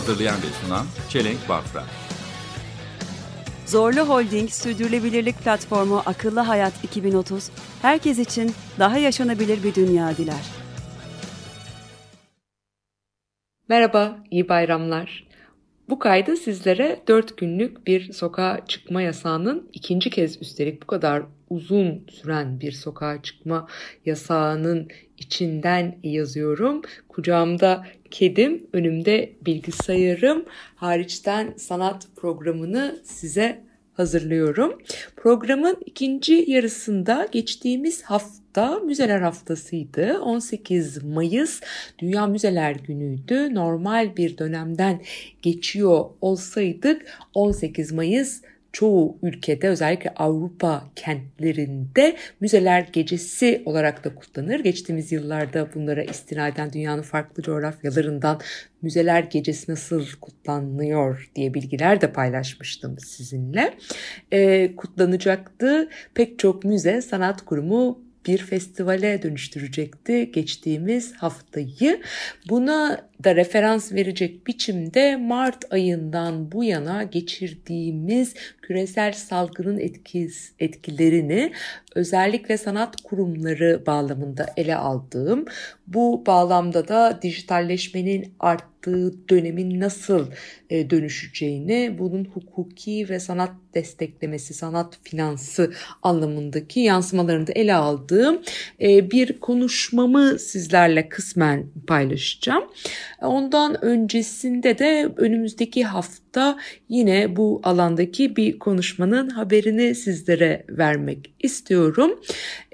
Hazırlayan ve sunan Çelenk Bafra. Zorlu Holding Sürdürülebilirlik Platformu Akıllı Hayat 2030, herkes için daha yaşanabilir bir dünya diler. Merhaba, iyi bayramlar. Bu kaydı sizlere 4 günlük bir sokağa çıkma yasağının ikinci kez üstelik bu kadar uzun süren bir sokağa çıkma yasağının içinden yazıyorum. Kucağımda kedim, önümde bilgisayarım, hariçten sanat programını size hazırlıyorum. Programın ikinci yarısında geçtiğimiz hafta Müzeler Haftası'ydı. 18 Mayıs Dünya Müzeler Günü'ydü. Normal bir dönemden geçiyor olsaydık 18 Mayıs çoğu ülkede özellikle Avrupa kentlerinde müzeler gecesi olarak da kutlanır. Geçtiğimiz yıllarda bunlara istinaden dünyanın farklı coğrafyalarından müzeler gecesi nasıl kutlanıyor diye bilgiler de paylaşmıştım sizinle. Ee, kutlanacaktı pek çok müze, sanat kurumu bir festivale dönüştürecekti geçtiğimiz haftayı. Buna da referans verecek biçimde Mart ayından bu yana geçirdiğimiz küresel salgının etkis, etkilerini özellikle sanat kurumları bağlamında ele aldığım, bu bağlamda da dijitalleşmenin arttığı dönemin nasıl e, dönüşeceğini, bunun hukuki ve sanat desteklemesi, sanat finansı anlamındaki yansımalarını da ele aldığım e, bir konuşmamı sizlerle kısmen paylaşacağım. Ondan öncesinde de önümüzdeki hafta yine bu alandaki bir konuşmanın haberini sizlere vermek istiyorum.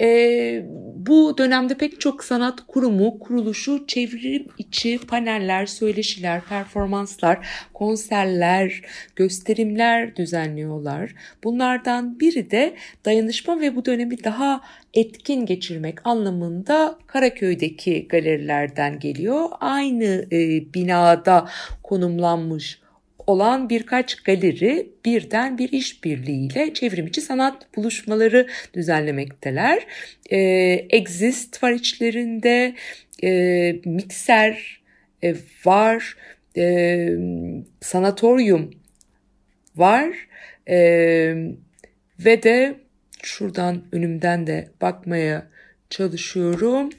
Ee, bu dönemde pek çok sanat kurumu, kuruluşu çevrim içi paneller, söyleşiler, performanslar, konserler, gösterimler düzenliyorlar. Bunlardan biri de dayanışma ve bu dönemi daha etkin geçirmek anlamında Karaköy'deki galerilerden geliyor. Aynı e, binada konumlanmış olan birkaç galeri birden bir işbirliğiyle çevrimiçi sanat buluşmaları düzenlemekteler. E, Exist var içlerinde, e, Mikser e, var, e, Sanatoryum var e, ve de şuradan önümden de bakmaya çalışıyorum.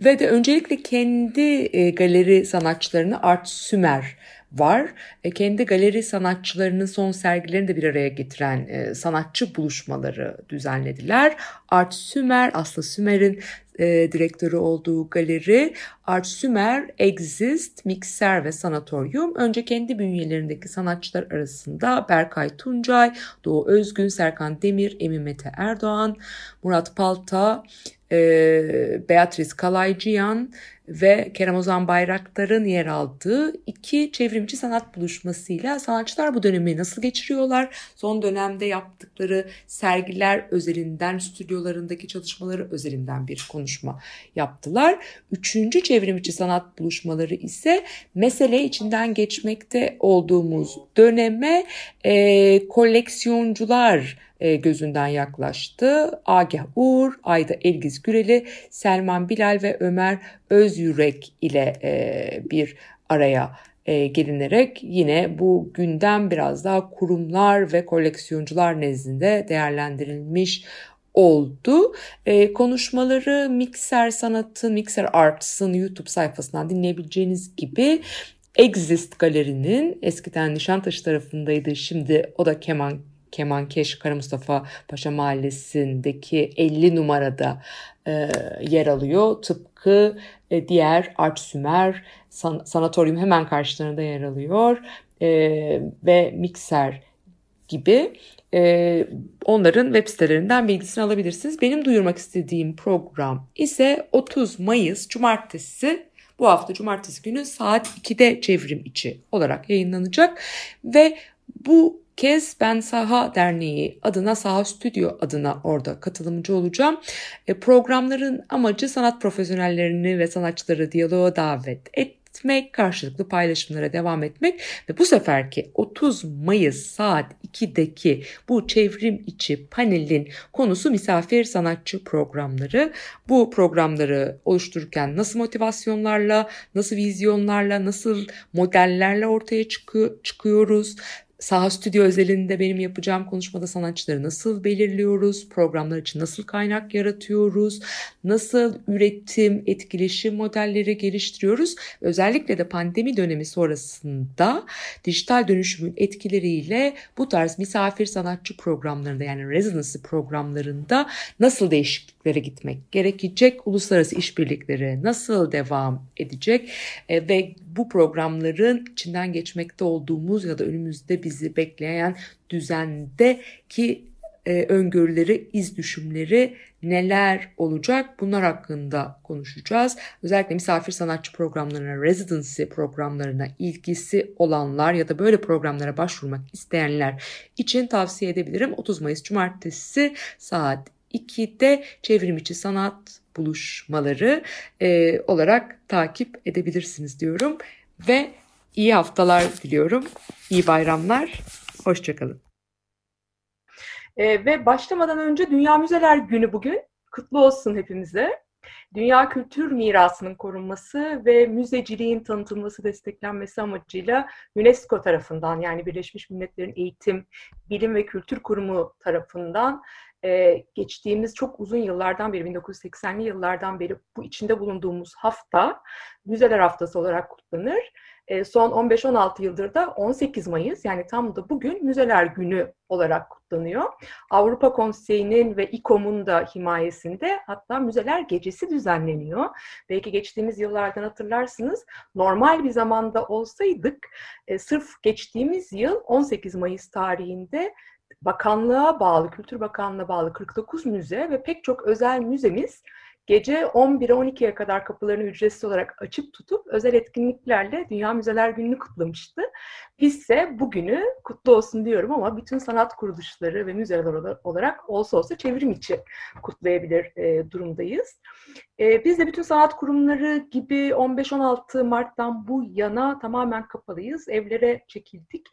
Ve de öncelikle kendi e, galeri sanatçılarını Art Sümer var. E, kendi galeri sanatçılarının son sergilerini de bir araya getiren e, sanatçı buluşmaları düzenlediler. Art Sümer, Aslı Sümer'in e, direktörü olduğu galeri Art Sümer, Exist, Mikser ve Sanatoryum önce kendi bünyelerindeki sanatçılar arasında Berkay Tuncay, Doğu Özgün, Serkan Demir, Emin Mete Erdoğan, Murat Palta, e, Beatrice Kalaycıyan ve Kerem Ozan Bayraktar'ın yer aldığı iki çevrimci sanat buluşmasıyla sanatçılar bu dönemi nasıl geçiriyorlar? Son dönemde yaptıkları sergiler özelinden, stüdyolarındaki çalışmaları özelinden bir konuşma yaptılar. Üçüncü çevrimci sanat buluşmaları ise mesele içinden geçmekte olduğumuz döneme e, koleksiyoncular e, gözünden yaklaştı. Agah Uğur, Ayda Elgiz Güreli, Selman Bilal ve Ömer Özyürek ile e, bir araya e, gelinerek yine bu gündem biraz daha kurumlar ve koleksiyoncular nezdinde değerlendirilmiş oldu. E, konuşmaları Mixer Sanat'ın, Mixer Arts'ın YouTube sayfasından dinleyebileceğiniz gibi Exist Galeri'nin eskiden Nişantaşı tarafındaydı. Şimdi o da Keman Kemankeş Kara Mustafa Paşa Mahallesi'ndeki 50 numarada e, yer alıyor. Tıpkı e, diğer Art Sümer san, sanatoryum hemen karşılarında yer alıyor e, ve Mikser gibi e, onların web sitelerinden bilgisini alabilirsiniz. Benim duyurmak istediğim program ise 30 Mayıs Cumartesi Bu hafta cumartesi günü saat 2'de çevrim içi olarak yayınlanacak ve bu kez ben Saha Derneği adına Saha Stüdyo adına orada katılımcı olacağım. E, programların amacı sanat profesyonellerini ve sanatçıları diyaloğa davet et etmek, karşılıklı paylaşımlara devam etmek ve bu seferki 30 Mayıs saat 2'deki bu çevrim içi panelin konusu misafir sanatçı programları. Bu programları oluştururken nasıl motivasyonlarla, nasıl vizyonlarla, nasıl modellerle ortaya çıkıyor, çıkıyoruz? Saha Stüdyo özelinde benim yapacağım konuşmada sanatçıları nasıl belirliyoruz, programlar için nasıl kaynak yaratıyoruz, nasıl üretim, etkileşim modelleri geliştiriyoruz. Özellikle de pandemi dönemi sonrasında dijital dönüşümün etkileriyle bu tarz misafir sanatçı programlarında yani residency programlarında nasıl değişikliklere gitmek gerekecek, uluslararası işbirlikleri nasıl devam edecek? E, ve bu programların içinden geçmekte olduğumuz ya da önümüzde bizi bekleyen düzendeki e, öngörüleri, iz düşümleri neler olacak bunlar hakkında konuşacağız. Özellikle misafir sanatçı programlarına, residency programlarına ilgisi olanlar ya da böyle programlara başvurmak isteyenler için tavsiye edebilirim. 30 Mayıs Cumartesi saat 2'de çevrim içi sanat buluşmaları e, olarak takip edebilirsiniz diyorum. Ve iyi haftalar diliyorum. İyi bayramlar. Hoşçakalın. Ee, ve başlamadan önce Dünya Müzeler Günü bugün. Kutlu olsun hepimize. Dünya kültür mirasının korunması ve müzeciliğin tanıtılması, desteklenmesi amacıyla UNESCO tarafından yani Birleşmiş Milletler'in Eğitim, Bilim ve Kültür Kurumu tarafından e, geçtiğimiz çok uzun yıllardan beri, 1980'li yıllardan beri bu içinde bulunduğumuz hafta Müzeler Haftası olarak kutlanır. E, son 15-16 yıldır da 18 Mayıs yani tam da bugün Müzeler Günü olarak kutlanıyor. Avrupa Konseyi'nin ve İKOM'un da himayesinde hatta Müzeler Gecesi düzenleniyor. Belki geçtiğimiz yıllardan hatırlarsınız normal bir zamanda olsaydık e, sırf geçtiğimiz yıl 18 Mayıs tarihinde bakanlığa bağlı, Kültür Bakanlığı'na bağlı 49 müze ve pek çok özel müzemiz gece 11'e 12'ye kadar kapılarını ücretsiz olarak açık tutup özel etkinliklerle Dünya Müzeler Günü'nü kutlamıştı. Biz ise bugünü kutlu olsun diyorum ama bütün sanat kuruluşları ve müzeler olarak olsa olsa çevrim içi kutlayabilir e, durumdayız. E, biz de bütün sanat kurumları gibi 15-16 Mart'tan bu yana tamamen kapalıyız. Evlere çekildik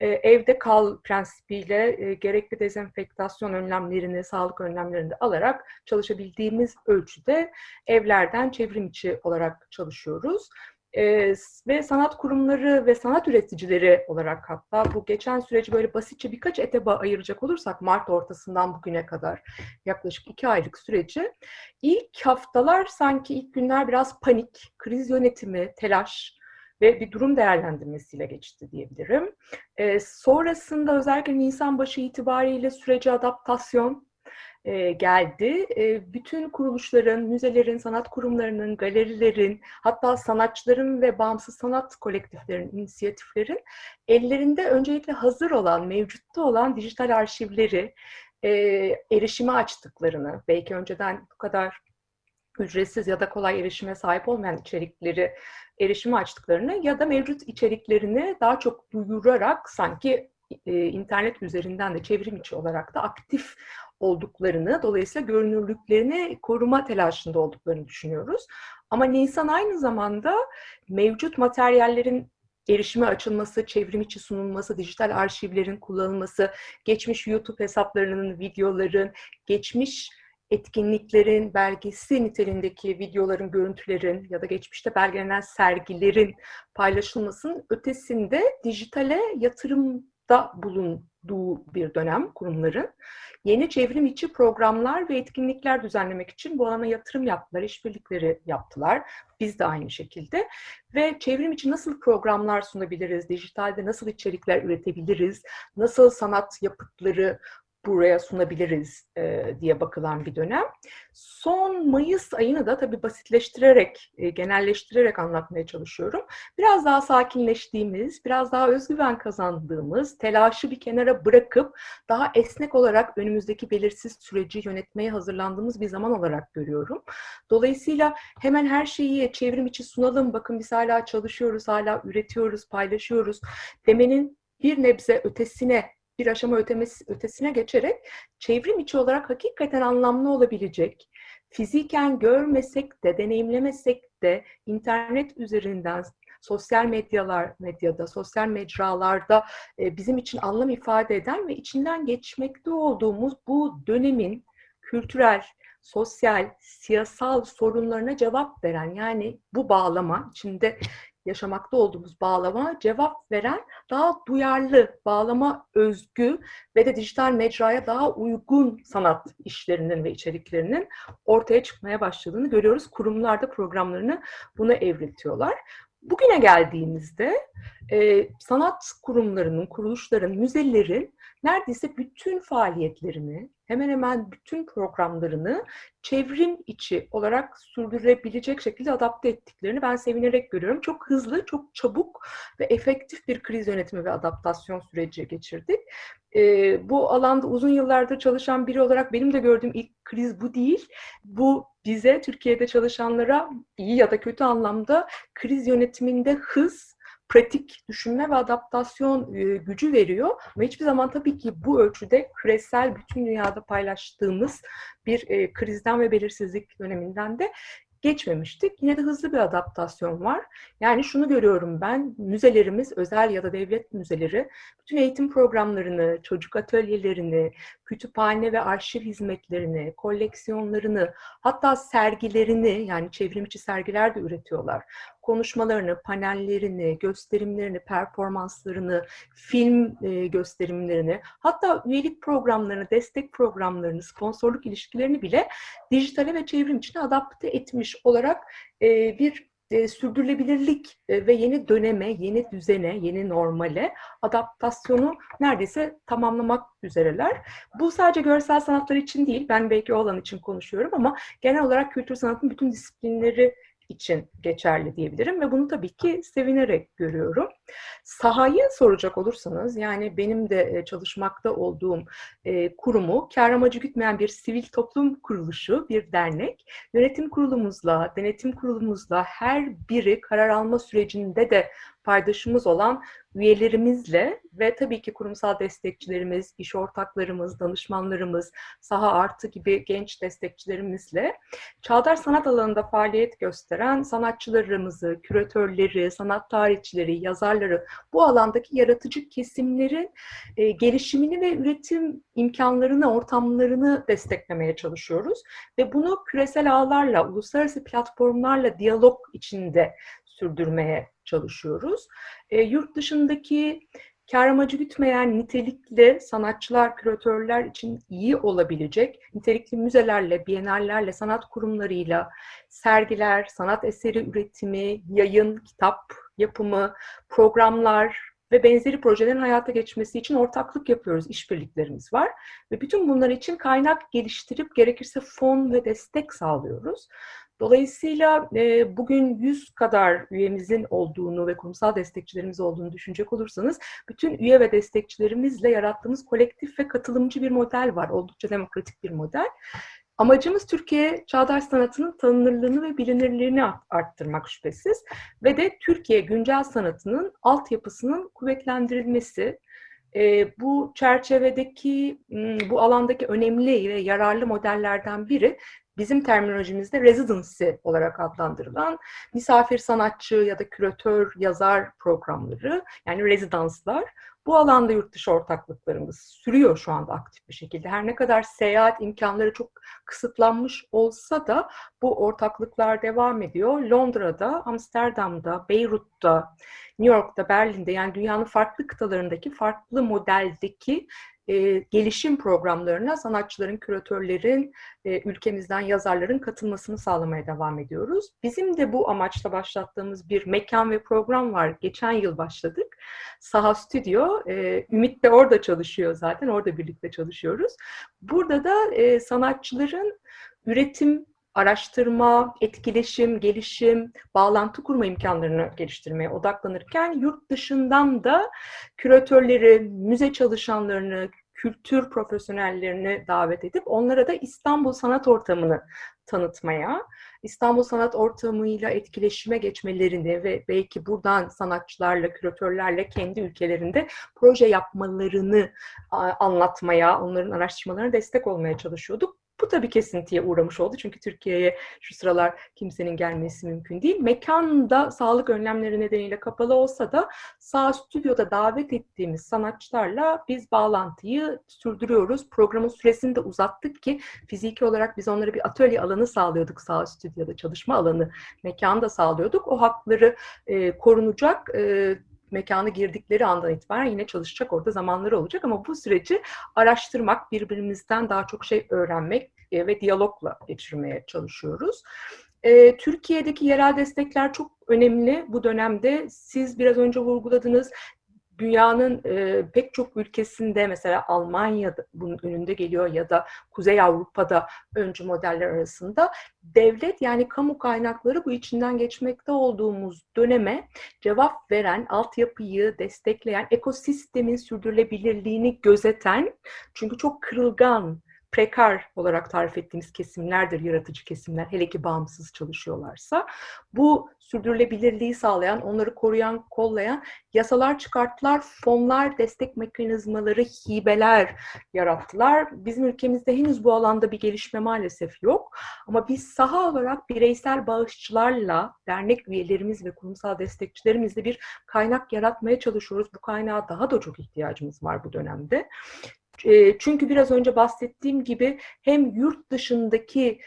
e, evde kal prensibiyle e, gerekli dezenfektasyon önlemlerini, sağlık önlemlerini alarak çalışabildiğimiz ölçüde evlerden çevrim içi olarak çalışıyoruz. Ee, ve sanat kurumları ve sanat üreticileri olarak hatta bu geçen süreci böyle basitçe birkaç etaba ayıracak olursak Mart ortasından bugüne kadar yaklaşık iki aylık süreci ilk haftalar sanki ilk günler biraz panik, kriz yönetimi, telaş, ve bir durum değerlendirmesiyle geçti diyebilirim. E, sonrasında özellikle Nisan başı itibariyle sürece adaptasyon e, geldi. E, bütün kuruluşların, müzelerin, sanat kurumlarının, galerilerin, hatta sanatçıların ve bağımsız sanat kolektiflerinin, inisiyatiflerin ellerinde öncelikle hazır olan, mevcutta olan dijital arşivleri e, erişime açtıklarını, belki önceden bu kadar ücretsiz ya da kolay erişime sahip olmayan içerikleri erişime açtıklarını ya da mevcut içeriklerini daha çok duyurarak sanki e, internet üzerinden de çevrim içi olarak da aktif olduklarını, dolayısıyla görünürlüklerini koruma telaşında olduklarını düşünüyoruz. Ama Nisan aynı zamanda mevcut materyallerin erişime açılması, çevrim içi sunulması, dijital arşivlerin kullanılması, geçmiş YouTube hesaplarının, videoların, geçmiş etkinliklerin, belgesi niteliğindeki videoların, görüntülerin ya da geçmişte belgelenen sergilerin paylaşılmasının ötesinde dijitale yatırımda bulunduğu bir dönem kurumların. Yeni çevrim içi programlar ve etkinlikler düzenlemek için bu alana yatırım yaptılar, işbirlikleri yaptılar. Biz de aynı şekilde. Ve çevrim içi nasıl programlar sunabiliriz, dijitalde nasıl içerikler üretebiliriz, nasıl sanat yapıtları buraya sunabiliriz e, diye bakılan bir dönem. Son Mayıs ayını da tabii basitleştirerek, e, genelleştirerek anlatmaya çalışıyorum. Biraz daha sakinleştiğimiz, biraz daha özgüven kazandığımız, telaşı bir kenara bırakıp daha esnek olarak önümüzdeki belirsiz süreci yönetmeye hazırlandığımız bir zaman olarak görüyorum. Dolayısıyla hemen her şeyi çevrim içi sunalım, bakın biz hala çalışıyoruz, hala üretiyoruz, paylaşıyoruz demenin bir nebze ötesine bir aşama ötemesi, ötesine geçerek çevrim içi olarak hakikaten anlamlı olabilecek, fiziken görmesek de, deneyimlemesek de internet üzerinden sosyal medyalar medyada, sosyal mecralarda e, bizim için anlam ifade eden ve içinden geçmekte olduğumuz bu dönemin kültürel, sosyal, siyasal sorunlarına cevap veren yani bu bağlama içinde yaşamakta olduğumuz bağlama cevap veren daha duyarlı, bağlama özgü ve de dijital mecraya daha uygun sanat işlerinin ve içeriklerinin ortaya çıkmaya başladığını görüyoruz. Kurumlar da programlarını buna evriltiyorlar. Bugüne geldiğimizde e, sanat kurumlarının, kuruluşların, müzelerin neredeyse bütün faaliyetlerini, hemen hemen bütün programlarını çevrim içi olarak sürdürebilecek şekilde adapte ettiklerini ben sevinerek görüyorum. Çok hızlı, çok çabuk ve efektif bir kriz yönetimi ve adaptasyon süreci geçirdik. Ee, bu alanda uzun yıllardır çalışan biri olarak benim de gördüğüm ilk kriz bu değil. Bu bize, Türkiye'de çalışanlara iyi ya da kötü anlamda kriz yönetiminde hız, pratik düşünme ve adaptasyon e, gücü veriyor. Ama hiçbir zaman tabii ki bu ölçüde küresel bütün dünyada paylaştığımız bir e, krizden ve belirsizlik döneminden de geçmemiştik. Yine de hızlı bir adaptasyon var. Yani şunu görüyorum ben, müzelerimiz, özel ya da devlet müzeleri, bütün eğitim programlarını, çocuk atölyelerini, kütüphane ve arşiv hizmetlerini, koleksiyonlarını, hatta sergilerini, yani çevrimiçi sergiler de üretiyorlar. Konuşmalarını, panellerini, gösterimlerini, performanslarını, film e, gösterimlerini, hatta üyelik programlarını, destek programlarını, sponsorluk ilişkilerini bile dijitale ve çevrim içine adapte etmiş olarak e, bir e, sürdürülebilirlik e, ve yeni döneme, yeni düzene, yeni normale adaptasyonu neredeyse tamamlamak üzereler. Bu sadece görsel sanatlar için değil, ben belki o alan için konuşuyorum ama genel olarak kültür sanatın bütün disiplinleri için geçerli diyebilirim ve bunu tabii ki sevinerek görüyorum. Sahayı soracak olursanız yani benim de çalışmakta olduğum e, kurumu kar amacı gütmeyen bir sivil toplum kuruluşu, bir dernek. Yönetim kurulumuzla, denetim kurulumuzla her biri karar alma sürecinde de paydaşımız olan üyelerimizle ve tabii ki kurumsal destekçilerimiz, iş ortaklarımız, danışmanlarımız, saha artı gibi genç destekçilerimizle çağdaş sanat alanında faaliyet gösteren sanatçılarımızı, küratörleri, sanat tarihçileri, yazarları, bu alandaki yaratıcı kesimlerin e, gelişimini ve üretim imkanlarını, ortamlarını desteklemeye çalışıyoruz. Ve bunu küresel ağlarla, uluslararası platformlarla diyalog içinde sürdürmeye çalışıyoruz. E, yurt dışındaki kar amacı gütmeyen nitelikli sanatçılar, küratörler için iyi olabilecek nitelikli müzelerle, bienallerle, sanat kurumlarıyla sergiler, sanat eseri üretimi, yayın, kitap yapımı, programlar ve benzeri projelerin hayata geçmesi için ortaklık yapıyoruz, işbirliklerimiz var. Ve bütün bunlar için kaynak geliştirip gerekirse fon ve destek sağlıyoruz. Dolayısıyla e, bugün 100 kadar üyemizin olduğunu ve kurumsal destekçilerimiz olduğunu düşünecek olursanız bütün üye ve destekçilerimizle yarattığımız kolektif ve katılımcı bir model var. Oldukça demokratik bir model. Amacımız Türkiye çağdaş sanatının tanınırlığını ve bilinirliğini arttırmak şüphesiz ve de Türkiye güncel sanatının altyapısının kuvvetlendirilmesi, e, bu çerçevedeki, bu alandaki önemli ve yararlı modellerden biri bizim terminolojimizde residency olarak adlandırılan misafir sanatçı ya da küratör, yazar programları yani rezidanslar. Bu alanda yurt dışı ortaklıklarımız sürüyor şu anda aktif bir şekilde. Her ne kadar seyahat imkanları çok kısıtlanmış olsa da bu ortaklıklar devam ediyor. Londra'da, Amsterdam'da, Beyrut'ta, New York'ta, Berlin'de yani dünyanın farklı kıtalarındaki farklı modeldeki e, gelişim programlarına sanatçıların, küratörlerin, e, ülkemizden yazarların katılmasını sağlamaya devam ediyoruz. Bizim de bu amaçla başlattığımız bir mekan ve program var. Geçen yıl başladık. Saha Stüdyo. E, Ümit de orada çalışıyor zaten. Orada birlikte çalışıyoruz. Burada da e, sanatçıların üretim araştırma, etkileşim, gelişim, bağlantı kurma imkanlarını geliştirmeye odaklanırken yurt dışından da küratörleri, müze çalışanlarını, kültür profesyonellerini davet edip onlara da İstanbul Sanat Ortamı'nı tanıtmaya, İstanbul Sanat Ortamı'yla etkileşime geçmelerini ve belki buradan sanatçılarla, küratörlerle kendi ülkelerinde proje yapmalarını anlatmaya, onların araştırmalarına destek olmaya çalışıyorduk. Bu tabii kesintiye uğramış oldu. Çünkü Türkiye'ye şu sıralar kimsenin gelmesi mümkün değil. Mekan da sağlık önlemleri nedeniyle kapalı olsa da sağ stüdyoda davet ettiğimiz sanatçılarla biz bağlantıyı sürdürüyoruz. Programın süresini de uzattık ki fiziki olarak biz onlara bir atölye alanı sağlıyorduk sağ stüdyoda çalışma alanı, mekanı da sağlıyorduk. O hakları e, korunacak. E, mekanı girdikleri andan itibaren yine çalışacak orada zamanları olacak ama bu süreci araştırmak, birbirimizden daha çok şey öğrenmek e, ve diyalogla geçirmeye çalışıyoruz. E, Türkiye'deki yerel destekler çok önemli bu dönemde. Siz biraz önce vurguladınız dünyanın e, pek çok ülkesinde mesela Almanya'da bunun önünde geliyor ya da Kuzey Avrupa'da öncü modeller arasında. Devlet yani kamu kaynakları bu içinden geçmekte olduğumuz döneme cevap veren, altyapıyı destekleyen, ekosistemin sürdürülebilirliğini gözeten çünkü çok kırılgan prekar olarak tarif ettiğimiz kesimlerdir, yaratıcı kesimler, hele ki bağımsız çalışıyorlarsa. Bu sürdürülebilirliği sağlayan, onları koruyan, kollayan yasalar çıkarttılar, fonlar, destek mekanizmaları, hibeler yarattılar. Bizim ülkemizde henüz bu alanda bir gelişme maalesef yok. Ama biz saha olarak bireysel bağışçılarla, dernek üyelerimiz ve kurumsal destekçilerimizle bir kaynak yaratmaya çalışıyoruz. Bu kaynağa daha da çok ihtiyacımız var bu dönemde. Çünkü biraz önce bahsettiğim gibi hem yurt dışındaki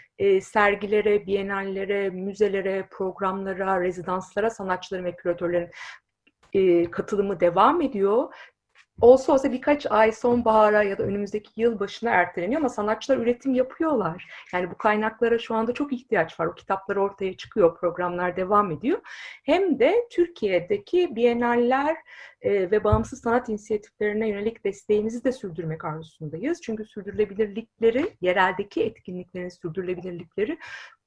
sergilere, bienallere, müzelere, programlara, rezidanslara sanatçıların ve küratörlerin katılımı devam ediyor. Olsa olsa birkaç ay sonbahara ya da önümüzdeki yıl başına erteleniyor ama sanatçılar üretim yapıyorlar. Yani bu kaynaklara şu anda çok ihtiyaç var. O kitaplar ortaya çıkıyor, programlar devam ediyor. Hem de Türkiye'deki bienaller e, ve bağımsız sanat inisiyatiflerine yönelik desteğimizi de sürdürmek arzusundayız. Çünkü sürdürülebilirlikleri, yereldeki etkinliklerin sürdürülebilirlikleri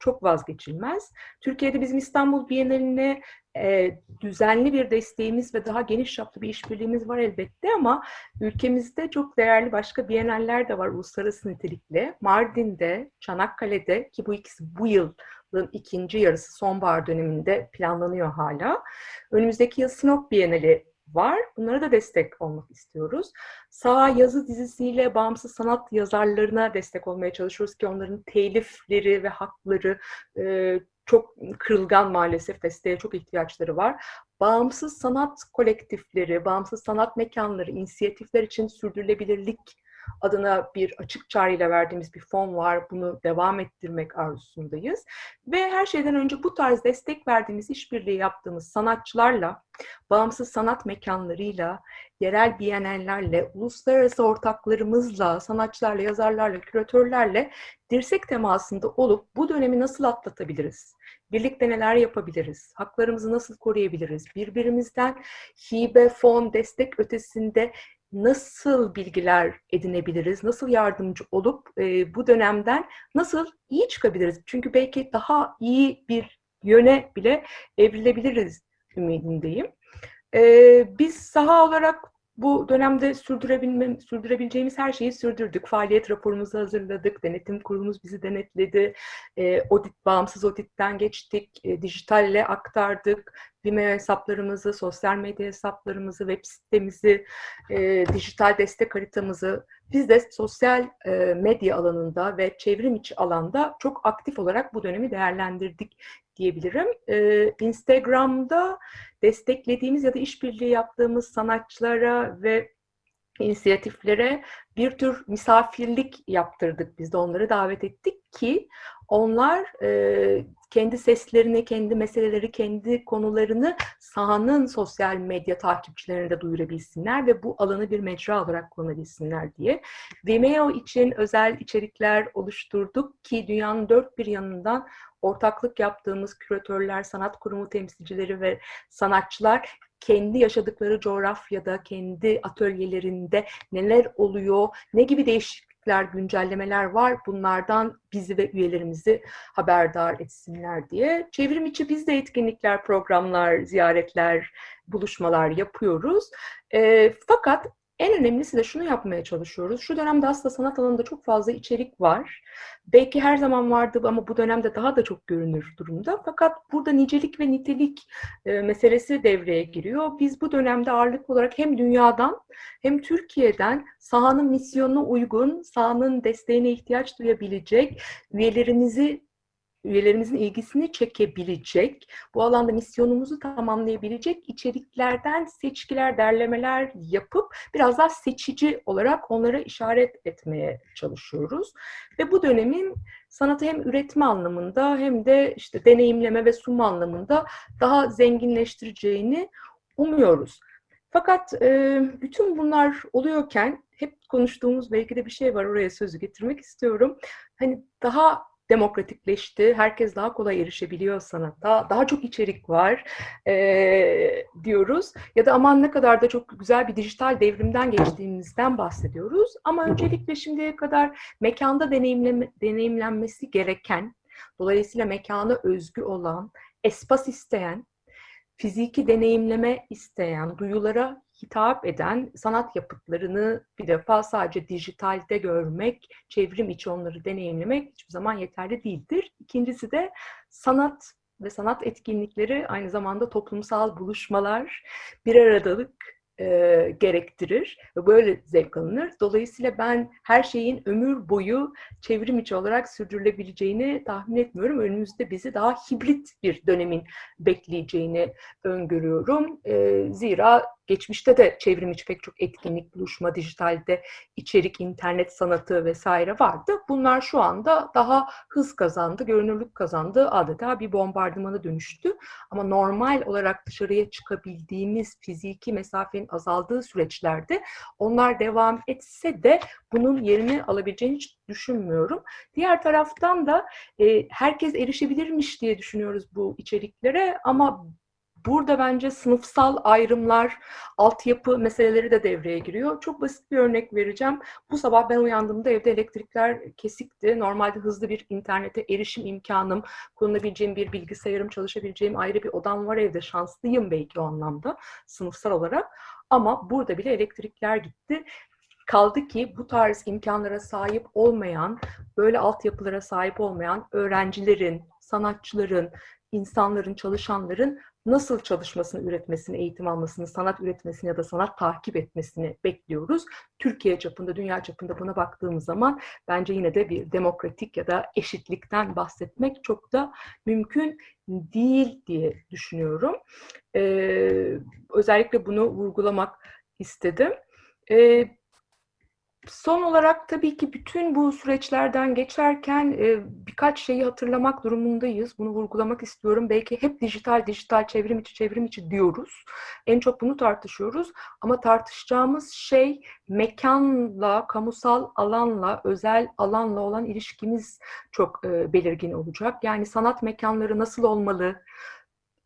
çok vazgeçilmez. Türkiye'de bizim İstanbul Bienali'ne e, düzenli bir desteğimiz ve daha geniş çaplı bir işbirliğimiz var elbette ama ülkemizde çok değerli başka bienaller de var uluslararası nitelikli. Mardin'de, Çanakkale'de ki bu ikisi bu yılın ikinci yarısı sonbahar döneminde planlanıyor hala. Önümüzdeki yıl Sinop Bienali var. Bunlara da destek olmak istiyoruz. Sağ yazı dizisiyle bağımsız sanat yazarlarına destek olmaya çalışıyoruz ki onların telifleri ve hakları e, çok kırılgan maalesef desteğe çok ihtiyaçları var. Bağımsız sanat kolektifleri, bağımsız sanat mekanları, inisiyatifler için sürdürülebilirlik adına bir açık çağrıyla verdiğimiz bir fon var. Bunu devam ettirmek arzusundayız. Ve her şeyden önce bu tarz destek verdiğimiz, işbirliği yaptığımız sanatçılarla, bağımsız sanat mekanlarıyla, yerel bienallerle, uluslararası ortaklarımızla, sanatçılarla, yazarlarla, küratörlerle dirsek temasında olup bu dönemi nasıl atlatabiliriz? Birlikte neler yapabiliriz? Haklarımızı nasıl koruyabiliriz? Birbirimizden hibe, fon, destek ötesinde nasıl bilgiler edinebiliriz, nasıl yardımcı olup e, bu dönemden nasıl iyi çıkabiliriz? Çünkü belki daha iyi bir yöne bile evrilebiliriz ümidindeyim. E, biz saha olarak bu dönemde sürdürebilme, sürdürebileceğimiz her şeyi sürdürdük. Faaliyet raporumuzu hazırladık, denetim kurulumuz bizi denetledi, e, audit, bağımsız auditten geçtik, e, dijitalle aktardık, Vimeo hesaplarımızı, sosyal medya hesaplarımızı, web sitemizi, e, dijital destek haritamızı biz de sosyal e, medya alanında ve çevrim içi alanda çok aktif olarak bu dönemi değerlendirdik diyebilirim. E, Instagram'da desteklediğimiz ya da işbirliği yaptığımız sanatçılara ve inisiyatiflere bir tür misafirlik yaptırdık. Biz de onları davet ettik ki onlar e, kendi seslerini, kendi meseleleri, kendi konularını sahanın sosyal medya takipçilerine de duyurabilsinler ve bu alanı bir mecra olarak kullanabilsinler diye. Vimeo için özel içerikler oluşturduk ki dünyanın dört bir yanından ortaklık yaptığımız küratörler, sanat kurumu temsilcileri ve sanatçılar kendi yaşadıkları coğrafyada, kendi atölyelerinde neler oluyor, ne gibi değişiklikler, güncellemeler var bunlardan bizi ve üyelerimizi haberdar etsinler diye. Çevrim içi biz de etkinlikler, programlar, ziyaretler, buluşmalar yapıyoruz. E, fakat en önemlisi de şunu yapmaya çalışıyoruz. Şu dönemde aslında sanat alanında çok fazla içerik var. Belki her zaman vardı ama bu dönemde daha da çok görünür durumda. Fakat burada nicelik ve nitelik e, meselesi devreye giriyor. Biz bu dönemde ağırlık olarak hem dünyadan hem Türkiye'den sahanın misyonuna uygun, sahanın desteğine ihtiyaç duyabilecek üyelerimizi üyelerimizin ilgisini çekebilecek, bu alanda misyonumuzu tamamlayabilecek içeriklerden seçkiler, derlemeler yapıp biraz daha seçici olarak onlara işaret etmeye çalışıyoruz. Ve bu dönemin sanatı hem üretme anlamında hem de işte deneyimleme ve sunma anlamında daha zenginleştireceğini umuyoruz. Fakat e, bütün bunlar oluyorken hep konuştuğumuz belki de bir şey var oraya sözü getirmek istiyorum. Hani daha demokratikleşti. Herkes daha kolay erişebiliyor sanata. Daha çok içerik var e, diyoruz. Ya da aman ne kadar da çok güzel bir dijital devrimden geçtiğimizden bahsediyoruz. Ama öncelikle şimdiye kadar mekanda deneyimleme, deneyimlenmesi gereken, dolayısıyla mekana özgü olan, espas isteyen, fiziki deneyimleme isteyen, duyulara hitap eden sanat yapıtlarını bir defa sadece dijitalde görmek, çevrim içi onları deneyimlemek hiçbir zaman yeterli değildir. İkincisi de sanat ve sanat etkinlikleri aynı zamanda toplumsal buluşmalar, bir aradalık, e, gerektirir ve böyle zevk alınır. Dolayısıyla ben her şeyin ömür boyu çevrim içi olarak sürdürülebileceğini tahmin etmiyorum. Önümüzde bizi daha hibrit bir dönemin bekleyeceğini öngörüyorum. E, zira geçmişte de çevrim içi pek çok etkinlik, buluşma, dijitalde içerik, internet sanatı vesaire vardı. Bunlar şu anda daha hız kazandı, görünürlük kazandı, adeta bir bombardımana dönüştü. Ama normal olarak dışarıya çıkabildiğimiz fiziki mesafenin azaldığı süreçlerde onlar devam etse de bunun yerini alabileceğini hiç düşünmüyorum. Diğer taraftan da e, herkes erişebilirmiş diye düşünüyoruz bu içeriklere ama Burada bence sınıfsal ayrımlar, altyapı meseleleri de devreye giriyor. Çok basit bir örnek vereceğim. Bu sabah ben uyandığımda evde elektrikler kesikti. Normalde hızlı bir internete erişim imkanım, kullanabileceğim bir bilgisayarım, çalışabileceğim ayrı bir odam var evde. Şanslıyım belki o anlamda sınıfsal olarak. Ama burada bile elektrikler gitti. Kaldı ki bu tarz imkanlara sahip olmayan, böyle altyapılara sahip olmayan öğrencilerin, sanatçıların, insanların, çalışanların nasıl çalışmasını, üretmesini, eğitim almasını, sanat üretmesini ya da sanat takip etmesini bekliyoruz. Türkiye çapında, dünya çapında buna baktığımız zaman bence yine de bir demokratik ya da eşitlikten bahsetmek çok da mümkün değil diye düşünüyorum. Ee, özellikle bunu vurgulamak istedim. Ee, Son olarak tabii ki bütün bu süreçlerden geçerken e, birkaç şeyi hatırlamak durumundayız. Bunu vurgulamak istiyorum. Belki hep dijital, dijital, çevrim içi, çevrim içi diyoruz. En çok bunu tartışıyoruz. Ama tartışacağımız şey mekanla, kamusal alanla, özel alanla olan ilişkimiz çok e, belirgin olacak. Yani sanat mekanları nasıl olmalı?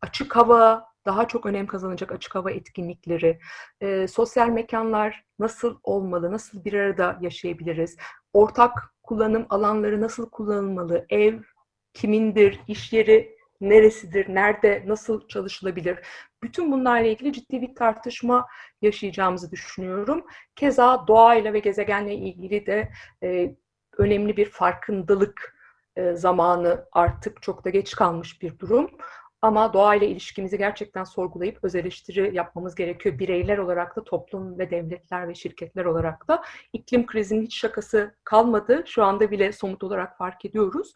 Açık hava, daha çok önem kazanacak açık hava etkinlikleri, e, sosyal mekanlar nasıl olmalı, nasıl bir arada yaşayabiliriz, ortak kullanım alanları nasıl kullanılmalı, ev kimindir, iş yeri neresidir, nerede, nasıl çalışılabilir? Bütün bunlarla ilgili ciddi bir tartışma yaşayacağımızı düşünüyorum. Keza doğayla ve gezegenle ilgili de e, önemli bir farkındalık e, zamanı artık çok da geç kalmış bir durum. Ama doğayla ilişkimizi gerçekten sorgulayıp öz eleştiri yapmamız gerekiyor. Bireyler olarak da toplum ve devletler ve şirketler olarak da iklim krizinin hiç şakası kalmadı. Şu anda bile somut olarak fark ediyoruz.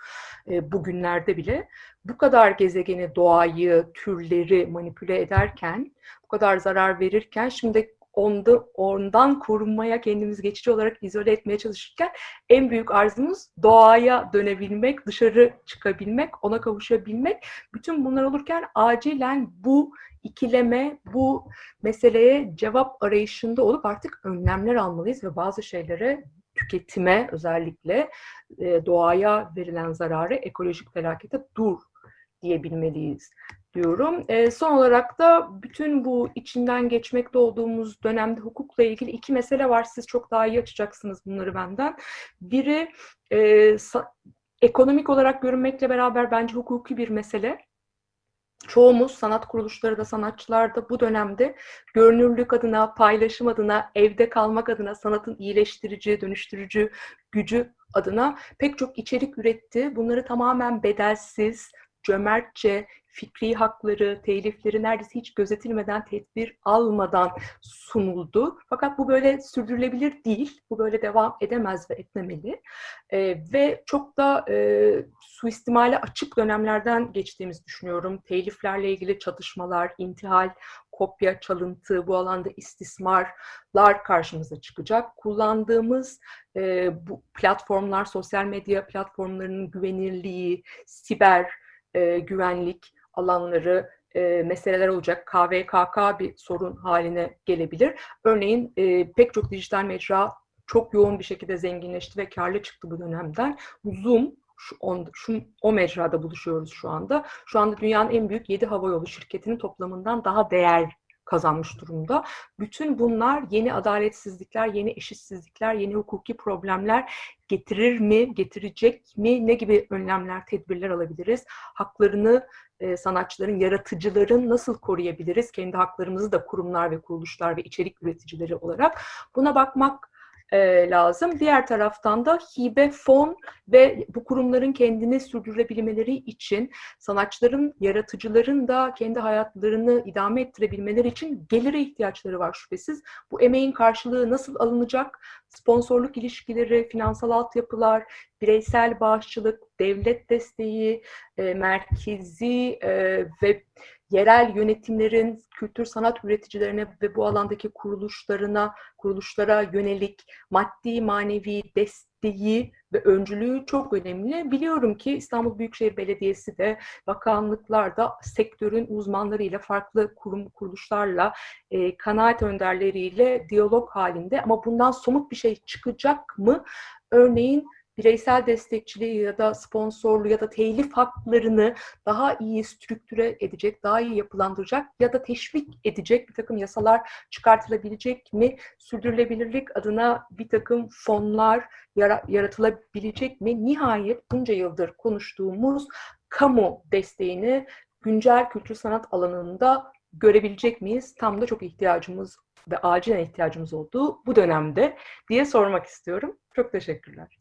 E, bugünlerde bile bu kadar gezegeni, doğayı, türleri manipüle ederken, bu kadar zarar verirken şimdi onda, ondan korunmaya, kendimizi geçici olarak izole etmeye çalışırken en büyük arzumuz doğaya dönebilmek, dışarı çıkabilmek, ona kavuşabilmek. Bütün bunlar olurken acilen bu ikileme, bu meseleye cevap arayışında olup artık önlemler almalıyız ve bazı şeylere tüketime özellikle e, doğaya verilen zararı, ekolojik felakete dur diyebilmeliyiz diyorum. E, son olarak da bütün bu içinden geçmekte olduğumuz dönemde hukukla ilgili iki mesele var. Siz çok daha iyi açacaksınız bunları benden. Biri e, ekonomik olarak görünmekle beraber bence hukuki bir mesele çoğumuz sanat kuruluşları da sanatçılar da bu dönemde görünürlük adına, paylaşım adına, evde kalmak adına, sanatın iyileştirici, dönüştürücü gücü adına pek çok içerik üretti. Bunları tamamen bedelsiz, cömertçe, fikri hakları, telifleri neredeyse hiç gözetilmeden, tedbir almadan sunuldu. Fakat bu böyle sürdürülebilir değil. Bu böyle devam edemez ve etmemeli. E, ve çok da e, suistimale açık dönemlerden geçtiğimizi düşünüyorum. Teliflerle ilgili çatışmalar, intihal, kopya, çalıntı, bu alanda istismarlar karşımıza çıkacak. Kullandığımız e, bu platformlar, sosyal medya platformlarının güvenirliği, siber e, güvenlik alanları e, meseleler olacak. KVKK bir sorun haline gelebilir. Örneğin e, pek çok dijital mecra çok yoğun bir şekilde zenginleşti ve karlı çıktı bu dönemden. Zoom şu, on, şu o mecrada buluşuyoruz şu anda. Şu anda dünyanın en büyük 7 havayolu şirketinin toplamından daha değer kazanmış durumda. Bütün bunlar yeni adaletsizlikler, yeni eşitsizlikler, yeni hukuki problemler getirir mi, getirecek mi? Ne gibi önlemler, tedbirler alabiliriz? Haklarını e, sanatçıların, yaratıcıların nasıl koruyabiliriz? Kendi haklarımızı da kurumlar ve kuruluşlar ve içerik üreticileri olarak buna bakmak e, lazım. Diğer taraftan da hibe, fon ve bu kurumların kendini sürdürebilmeleri için sanatçıların, yaratıcıların da kendi hayatlarını idame ettirebilmeleri için gelire ihtiyaçları var şüphesiz. Bu emeğin karşılığı nasıl alınacak? Sponsorluk ilişkileri, finansal altyapılar, bireysel bağışçılık, devlet desteği, e, merkezi e, ve yerel yönetimlerin kültür sanat üreticilerine ve bu alandaki kuruluşlarına, kuruluşlara yönelik maddi manevi desteği ve öncülüğü çok önemli. Biliyorum ki İstanbul Büyükşehir Belediyesi de bakanlıklar da sektörün uzmanlarıyla, farklı kurum kuruluşlarla, e, kanaat önderleriyle diyalog halinde ama bundan somut bir şey çıkacak mı? Örneğin bireysel destekçiliği ya da sponsorlu ya da telif haklarını daha iyi strüktüre edecek, daha iyi yapılandıracak ya da teşvik edecek bir takım yasalar çıkartılabilecek mi? Sürdürülebilirlik adına bir takım fonlar yaratılabilecek mi? Nihayet bunca yıldır konuştuğumuz kamu desteğini güncel kültür sanat alanında görebilecek miyiz? Tam da çok ihtiyacımız ve acilen ihtiyacımız olduğu bu dönemde diye sormak istiyorum. Çok teşekkürler.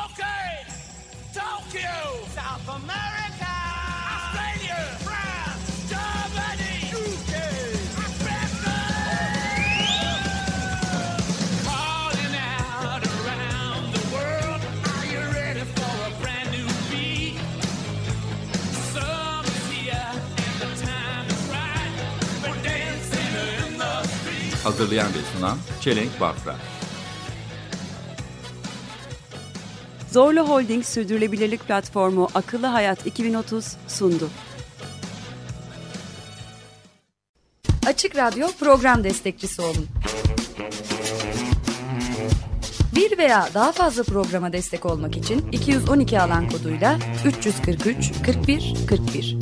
Hazırlayan ve sunan Çelenk Bafra. Zorlu Holding Sürdürülebilirlik Platformu Akıllı Hayat 2030 sundu. Açık Radyo program destekçisi olun. Bir veya daha fazla programa destek olmak için 212 alan koduyla 343 41 41